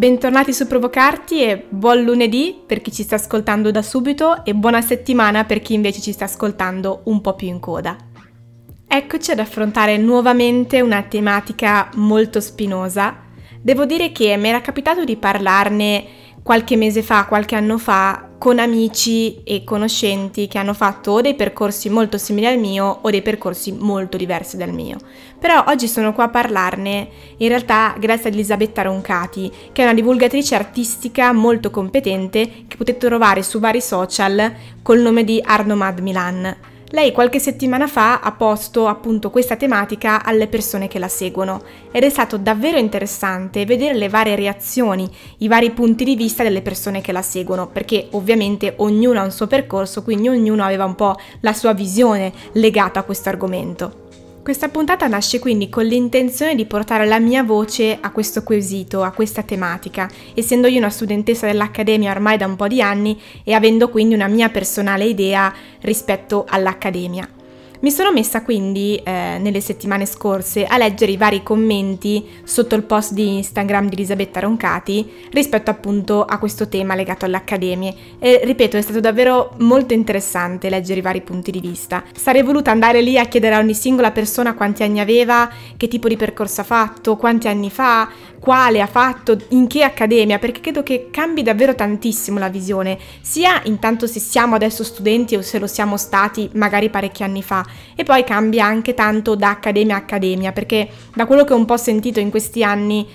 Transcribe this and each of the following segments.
Bentornati su Provocarti e buon lunedì per chi ci sta ascoltando da subito e buona settimana per chi invece ci sta ascoltando un po' più in coda. Eccoci ad affrontare nuovamente una tematica molto spinosa. Devo dire che mi era capitato di parlarne qualche mese fa, qualche anno fa, con amici e conoscenti che hanno fatto o dei percorsi molto simili al mio o dei percorsi molto diversi dal mio. Però oggi sono qua a parlarne in realtà grazie ad Elisabetta Roncati, che è una divulgatrice artistica molto competente che potete trovare su vari social col nome di Arnomad Milan. Lei qualche settimana fa ha posto appunto questa tematica alle persone che la seguono ed è stato davvero interessante vedere le varie reazioni, i vari punti di vista delle persone che la seguono, perché ovviamente ognuno ha un suo percorso, quindi ognuno aveva un po' la sua visione legata a questo argomento. Questa puntata nasce quindi con l'intenzione di portare la mia voce a questo quesito, a questa tematica, essendo io una studentessa dell'Accademia ormai da un po' di anni e avendo quindi una mia personale idea rispetto all'Accademia. Mi sono messa quindi eh, nelle settimane scorse a leggere i vari commenti sotto il post di Instagram di Elisabetta Roncati rispetto appunto a questo tema legato alle accademie e ripeto è stato davvero molto interessante leggere i vari punti di vista. Sarei voluta andare lì a chiedere a ogni singola persona quanti anni aveva, che tipo di percorso ha fatto, quanti anni fa, quale ha fatto, in che accademia, perché credo che cambi davvero tantissimo la visione, sia intanto se siamo adesso studenti o se lo siamo stati magari parecchi anni fa, e poi cambia anche tanto da accademia a accademia, perché da quello che ho un po' sentito in questi anni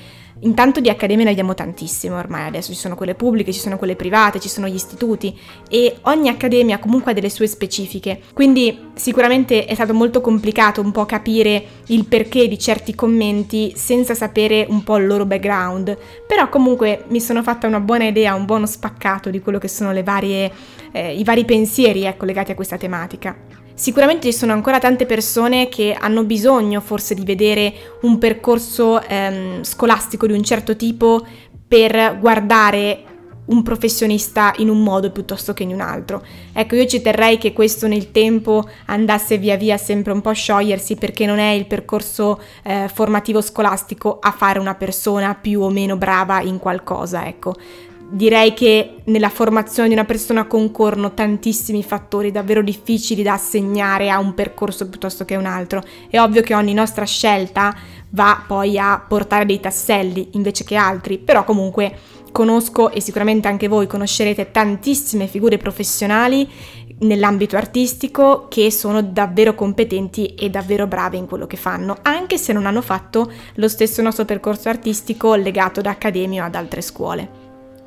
Intanto di accademie ne abbiamo tantissime ormai, adesso ci sono quelle pubbliche, ci sono quelle private, ci sono gli istituti e ogni accademia comunque ha delle sue specifiche, quindi sicuramente è stato molto complicato un po' capire il perché di certi commenti senza sapere un po' il loro background, però comunque mi sono fatta una buona idea, un buono spaccato di quello che sono varie, eh, i vari pensieri ecco, legati a questa tematica. Sicuramente ci sono ancora tante persone che hanno bisogno forse di vedere un percorso ehm, scolastico di un certo tipo per guardare un professionista in un modo piuttosto che in un altro. Ecco, io ci terrei che questo nel tempo andasse via via sempre un po' a sciogliersi perché non è il percorso eh, formativo scolastico a fare una persona più o meno brava in qualcosa, ecco direi che nella formazione di una persona concorrono tantissimi fattori davvero difficili da assegnare a un percorso piuttosto che a un altro. È ovvio che ogni nostra scelta va poi a portare dei tasselli invece che altri, però comunque conosco e sicuramente anche voi conoscerete tantissime figure professionali nell'ambito artistico che sono davvero competenti e davvero brave in quello che fanno, anche se non hanno fatto lo stesso nostro percorso artistico legato da accademia o ad altre scuole.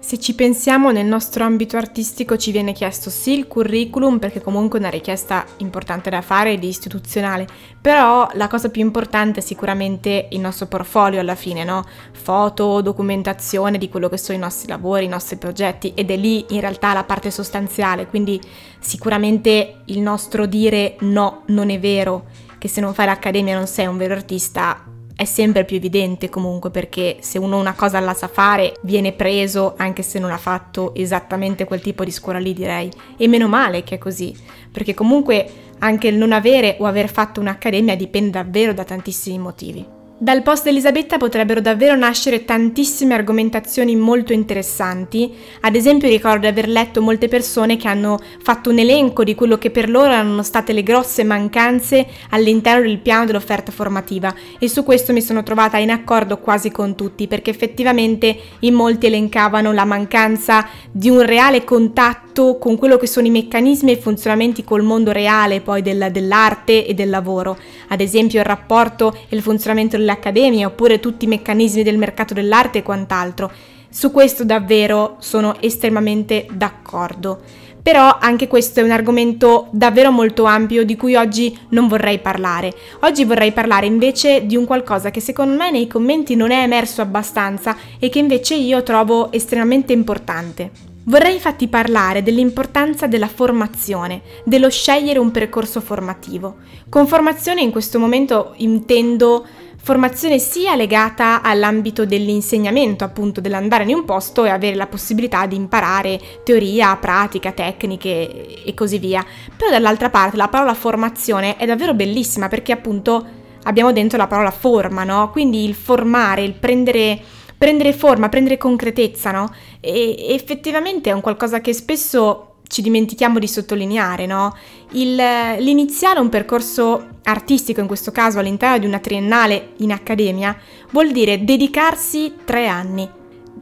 Se ci pensiamo nel nostro ambito artistico ci viene chiesto sì il curriculum perché comunque è una richiesta importante da fare ed istituzionale, però la cosa più importante è sicuramente il nostro portfolio alla fine, no? Foto, documentazione di quello che sono i nostri lavori, i nostri progetti ed è lì in realtà la parte sostanziale, quindi sicuramente il nostro dire no, non è vero, che se non fai l'accademia non sei un vero artista è sempre più evidente comunque perché se uno una cosa la sa fare viene preso anche se non ha fatto esattamente quel tipo di scuola lì direi e meno male che è così perché comunque anche il non avere o aver fatto un'accademia dipende davvero da tantissimi motivi. Dal post Elisabetta potrebbero davvero nascere tantissime argomentazioni molto interessanti, ad esempio ricordo di aver letto molte persone che hanno fatto un elenco di quello che per loro erano state le grosse mancanze all'interno del piano dell'offerta formativa. E su questo mi sono trovata in accordo quasi con tutti perché effettivamente in molti elencavano la mancanza di un reale contatto con quello che sono i meccanismi e i funzionamenti col mondo reale poi del, dell'arte e del lavoro, ad esempio il rapporto e il funzionamento della accademie oppure tutti i meccanismi del mercato dell'arte e quant'altro. Su questo davvero sono estremamente d'accordo. Però anche questo è un argomento davvero molto ampio di cui oggi non vorrei parlare. Oggi vorrei parlare invece di un qualcosa che secondo me nei commenti non è emerso abbastanza e che invece io trovo estremamente importante. Vorrei infatti parlare dell'importanza della formazione, dello scegliere un percorso formativo. Con formazione in questo momento intendo formazione sia legata all'ambito dell'insegnamento, appunto dell'andare in un posto e avere la possibilità di imparare teoria, pratica, tecniche e così via. Però dall'altra parte la parola formazione è davvero bellissima perché appunto abbiamo dentro la parola forma, no? Quindi il formare, il prendere prendere forma, prendere concretezza, no? E effettivamente è un qualcosa che spesso ci dimentichiamo di sottolineare, no? Il, l'iniziare un percorso artistico, in questo caso all'interno di una triennale in accademia, vuol dire dedicarsi tre anni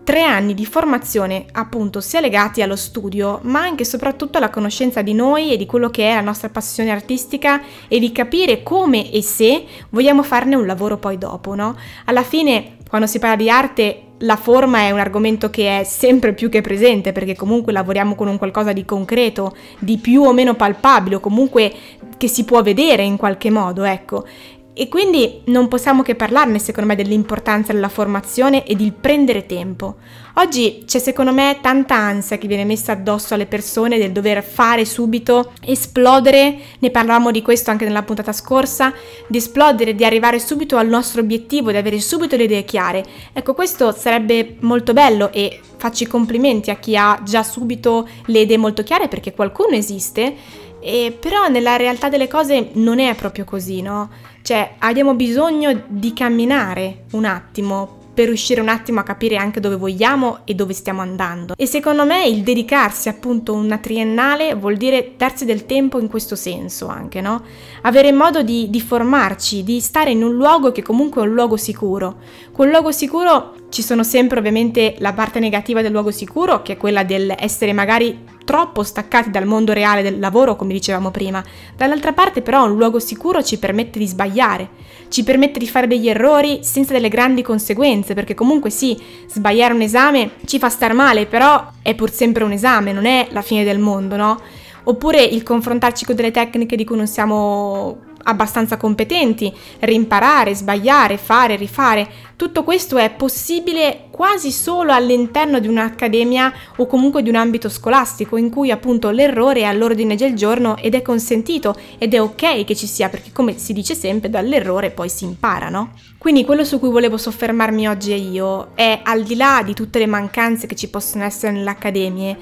tre anni di formazione appunto sia legati allo studio ma anche e soprattutto alla conoscenza di noi e di quello che è la nostra passione artistica e di capire come e se vogliamo farne un lavoro poi dopo, no? Alla fine quando si parla di arte la forma è un argomento che è sempre più che presente perché comunque lavoriamo con un qualcosa di concreto, di più o meno palpabile o comunque che si può vedere in qualche modo, ecco. E quindi non possiamo che parlarne, secondo me, dell'importanza della formazione e del prendere tempo. Oggi c'è, secondo me, tanta ansia che viene messa addosso alle persone del dover fare subito, esplodere, ne parlavamo di questo anche nella puntata scorsa, di esplodere, di arrivare subito al nostro obiettivo, di avere subito le idee chiare. Ecco, questo sarebbe molto bello e faccio i complimenti a chi ha già subito le idee molto chiare perché qualcuno esiste, e però nella realtà delle cose non è proprio così, no? Cioè abbiamo bisogno di camminare un attimo per riuscire un attimo a capire anche dove vogliamo e dove stiamo andando. E secondo me il dedicarsi appunto a una triennale vuol dire darsi del tempo in questo senso anche, no? Avere modo di, di formarci, di stare in un luogo che comunque è un luogo sicuro. Quel luogo sicuro ci sono sempre ovviamente la parte negativa del luogo sicuro, che è quella dell'essere magari troppo staccati dal mondo reale del lavoro, come dicevamo prima. Dall'altra parte però un luogo sicuro ci permette di sbagliare, ci permette di fare degli errori senza delle grandi conseguenze, perché comunque sì, sbagliare un esame ci fa star male, però è pur sempre un esame, non è la fine del mondo, no? Oppure il confrontarci con delle tecniche di cui non siamo abbastanza competenti, rimparare, sbagliare, fare, rifare. Tutto questo è possibile quasi solo all'interno di un'accademia o comunque di un ambito scolastico in cui appunto l'errore è all'ordine del giorno ed è consentito ed è ok che ci sia perché come si dice sempre dall'errore poi si impara, no? Quindi quello su cui volevo soffermarmi oggi io è al di là di tutte le mancanze che ci possono essere nelle accademie,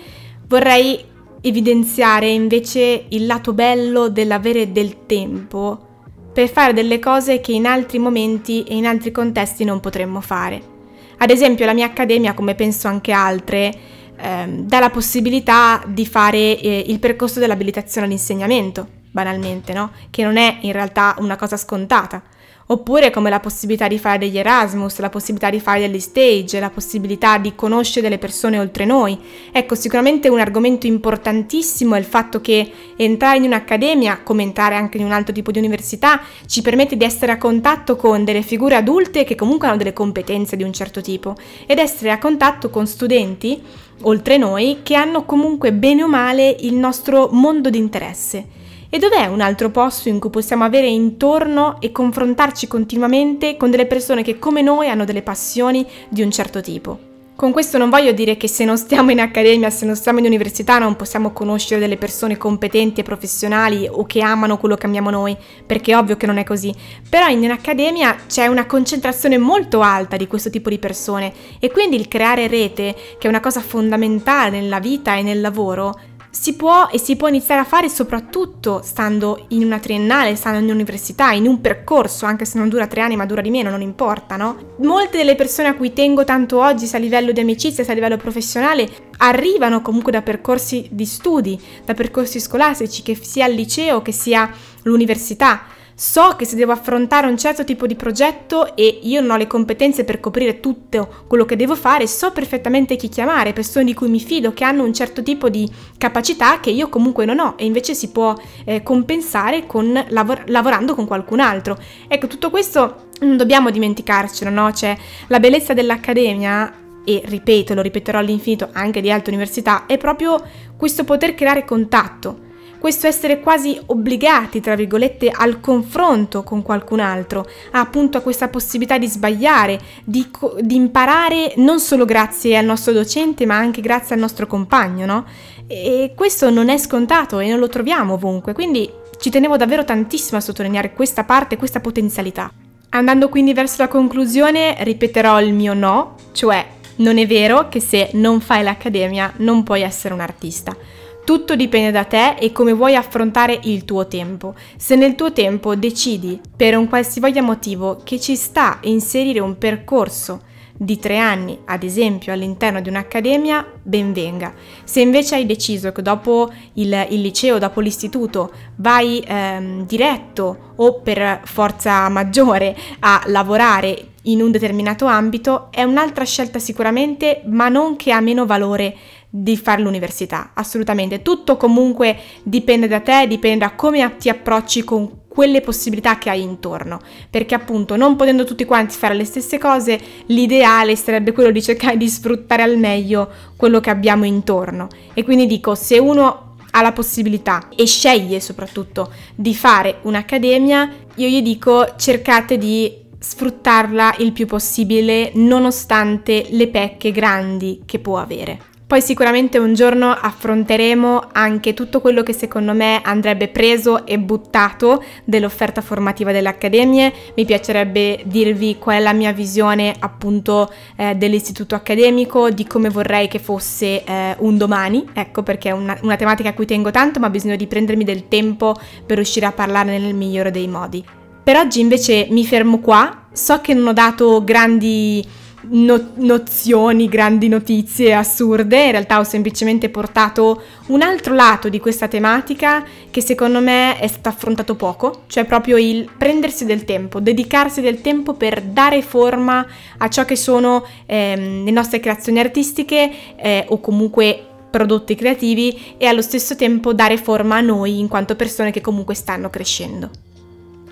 vorrei evidenziare invece il lato bello dell'avere del tempo per fare delle cose che in altri momenti e in altri contesti non potremmo fare. Ad esempio la mia accademia, come penso anche altre, ehm, dà la possibilità di fare eh, il percorso dell'abilitazione all'insegnamento, banalmente, no? Che non è in realtà una cosa scontata. Oppure come la possibilità di fare degli Erasmus, la possibilità di fare degli stage, la possibilità di conoscere delle persone oltre noi. Ecco, sicuramente un argomento importantissimo è il fatto che entrare in un'accademia, come entrare anche in un altro tipo di università, ci permette di essere a contatto con delle figure adulte che comunque hanno delle competenze di un certo tipo ed essere a contatto con studenti, oltre noi, che hanno comunque bene o male il nostro mondo di interesse. E dov'è un altro posto in cui possiamo avere intorno e confrontarci continuamente con delle persone che come noi hanno delle passioni di un certo tipo? Con questo non voglio dire che se non stiamo in accademia, se non stiamo in università non possiamo conoscere delle persone competenti e professionali o che amano quello che amiamo noi, perché è ovvio che non è così. Però in accademia c'è una concentrazione molto alta di questo tipo di persone e quindi il creare rete, che è una cosa fondamentale nella vita e nel lavoro, si può e si può iniziare a fare soprattutto stando in una triennale, stando in un'università, in un percorso, anche se non dura tre anni ma dura di meno, non importa, no? Molte delle persone a cui tengo tanto oggi, sia a livello di amicizia, sia a livello professionale, arrivano comunque da percorsi di studi, da percorsi scolastici, che sia il liceo, che sia l'università. So che se devo affrontare un certo tipo di progetto e io non ho le competenze per coprire tutto quello che devo fare, so perfettamente chi chiamare, persone di cui mi fido, che hanno un certo tipo di capacità che io comunque non ho e invece si può eh, compensare con, lavor- lavorando con qualcun altro. Ecco, tutto questo non dobbiamo dimenticarcelo, no? Cioè, la bellezza dell'accademia e ripeto, lo ripeterò all'infinito anche di altre università, è proprio questo poter creare contatto questo essere quasi obbligati, tra virgolette, al confronto con qualcun altro, appunto questa possibilità di sbagliare, di, di, imparare non solo grazie al nostro docente, ma anche grazie al nostro compagno, no? E questo non è scontato e non lo troviamo ovunque, quindi ci tenevo davvero tantissimo a sottolineare questa parte, questa potenzialità. Andando quindi verso la conclusione, ripeterò il mio no, cioè non è vero che se non fai l'accademia non puoi essere un artista. Tutto dipende da te e come vuoi affrontare il tuo tempo. Se nel tuo tempo decidi, per un qualsivoglia motivo, che ci sta inserire un percorso di tre anni, ad esempio all'interno di un'accademia, ben venga. Se invece hai deciso che dopo il, il liceo, dopo l'istituto, vai ehm, diretto o per forza maggiore a lavorare in un determinato ambito, è un'altra scelta sicuramente, ma non che ha meno valore di fare l'università, assolutamente. Tutto comunque dipende da te, dipende da come ti approcci con quelle possibilità che hai intorno, perché appunto non potendo tutti quanti fare le stesse cose, l'ideale sarebbe quello di cercare di sfruttare al meglio quello che abbiamo intorno. E quindi dico, se uno ha la possibilità e sceglie soprattutto di fare un'accademia, io gli dico cercate di sfruttarla il più possibile nonostante le pecche grandi che può avere. Poi sicuramente un giorno affronteremo anche tutto quello che secondo me andrebbe preso e buttato dell'offerta formativa delle accademie. Mi piacerebbe dirvi qual è la mia visione appunto eh, dell'istituto accademico, di come vorrei che fosse eh, un domani, ecco perché è una, una tematica a cui tengo tanto, ma bisogno di prendermi del tempo per riuscire a parlarne nel migliore dei modi. Per oggi invece mi fermo qua, so che non ho dato grandi no- nozioni, grandi notizie assurde, in realtà ho semplicemente portato un altro lato di questa tematica che secondo me è stato affrontato poco, cioè proprio il prendersi del tempo, dedicarsi del tempo per dare forma a ciò che sono ehm, le nostre creazioni artistiche eh, o comunque prodotti creativi e allo stesso tempo dare forma a noi in quanto persone che comunque stanno crescendo.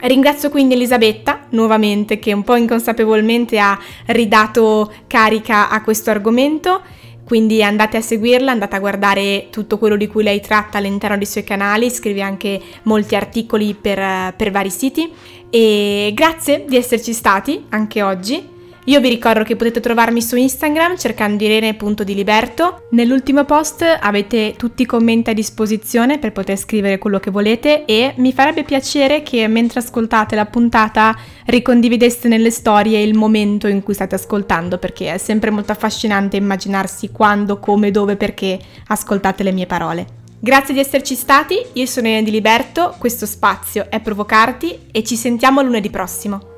Ringrazio quindi Elisabetta nuovamente che un po' inconsapevolmente ha ridato carica a questo argomento. Quindi andate a seguirla, andate a guardare tutto quello di cui lei tratta all'interno dei suoi canali, scrive anche molti articoli per, per vari siti. E grazie di esserci stati anche oggi. Io vi ricordo che potete trovarmi su Instagram cercando irene.diliberto. Nell'ultimo post avete tutti i commenti a disposizione per poter scrivere quello che volete e mi farebbe piacere che mentre ascoltate la puntata ricondivideste nelle storie il momento in cui state ascoltando perché è sempre molto affascinante immaginarsi quando, come, dove, perché ascoltate le mie parole. Grazie di esserci stati, io sono Irene Di Liberto, questo spazio è Provocarti e ci sentiamo lunedì prossimo.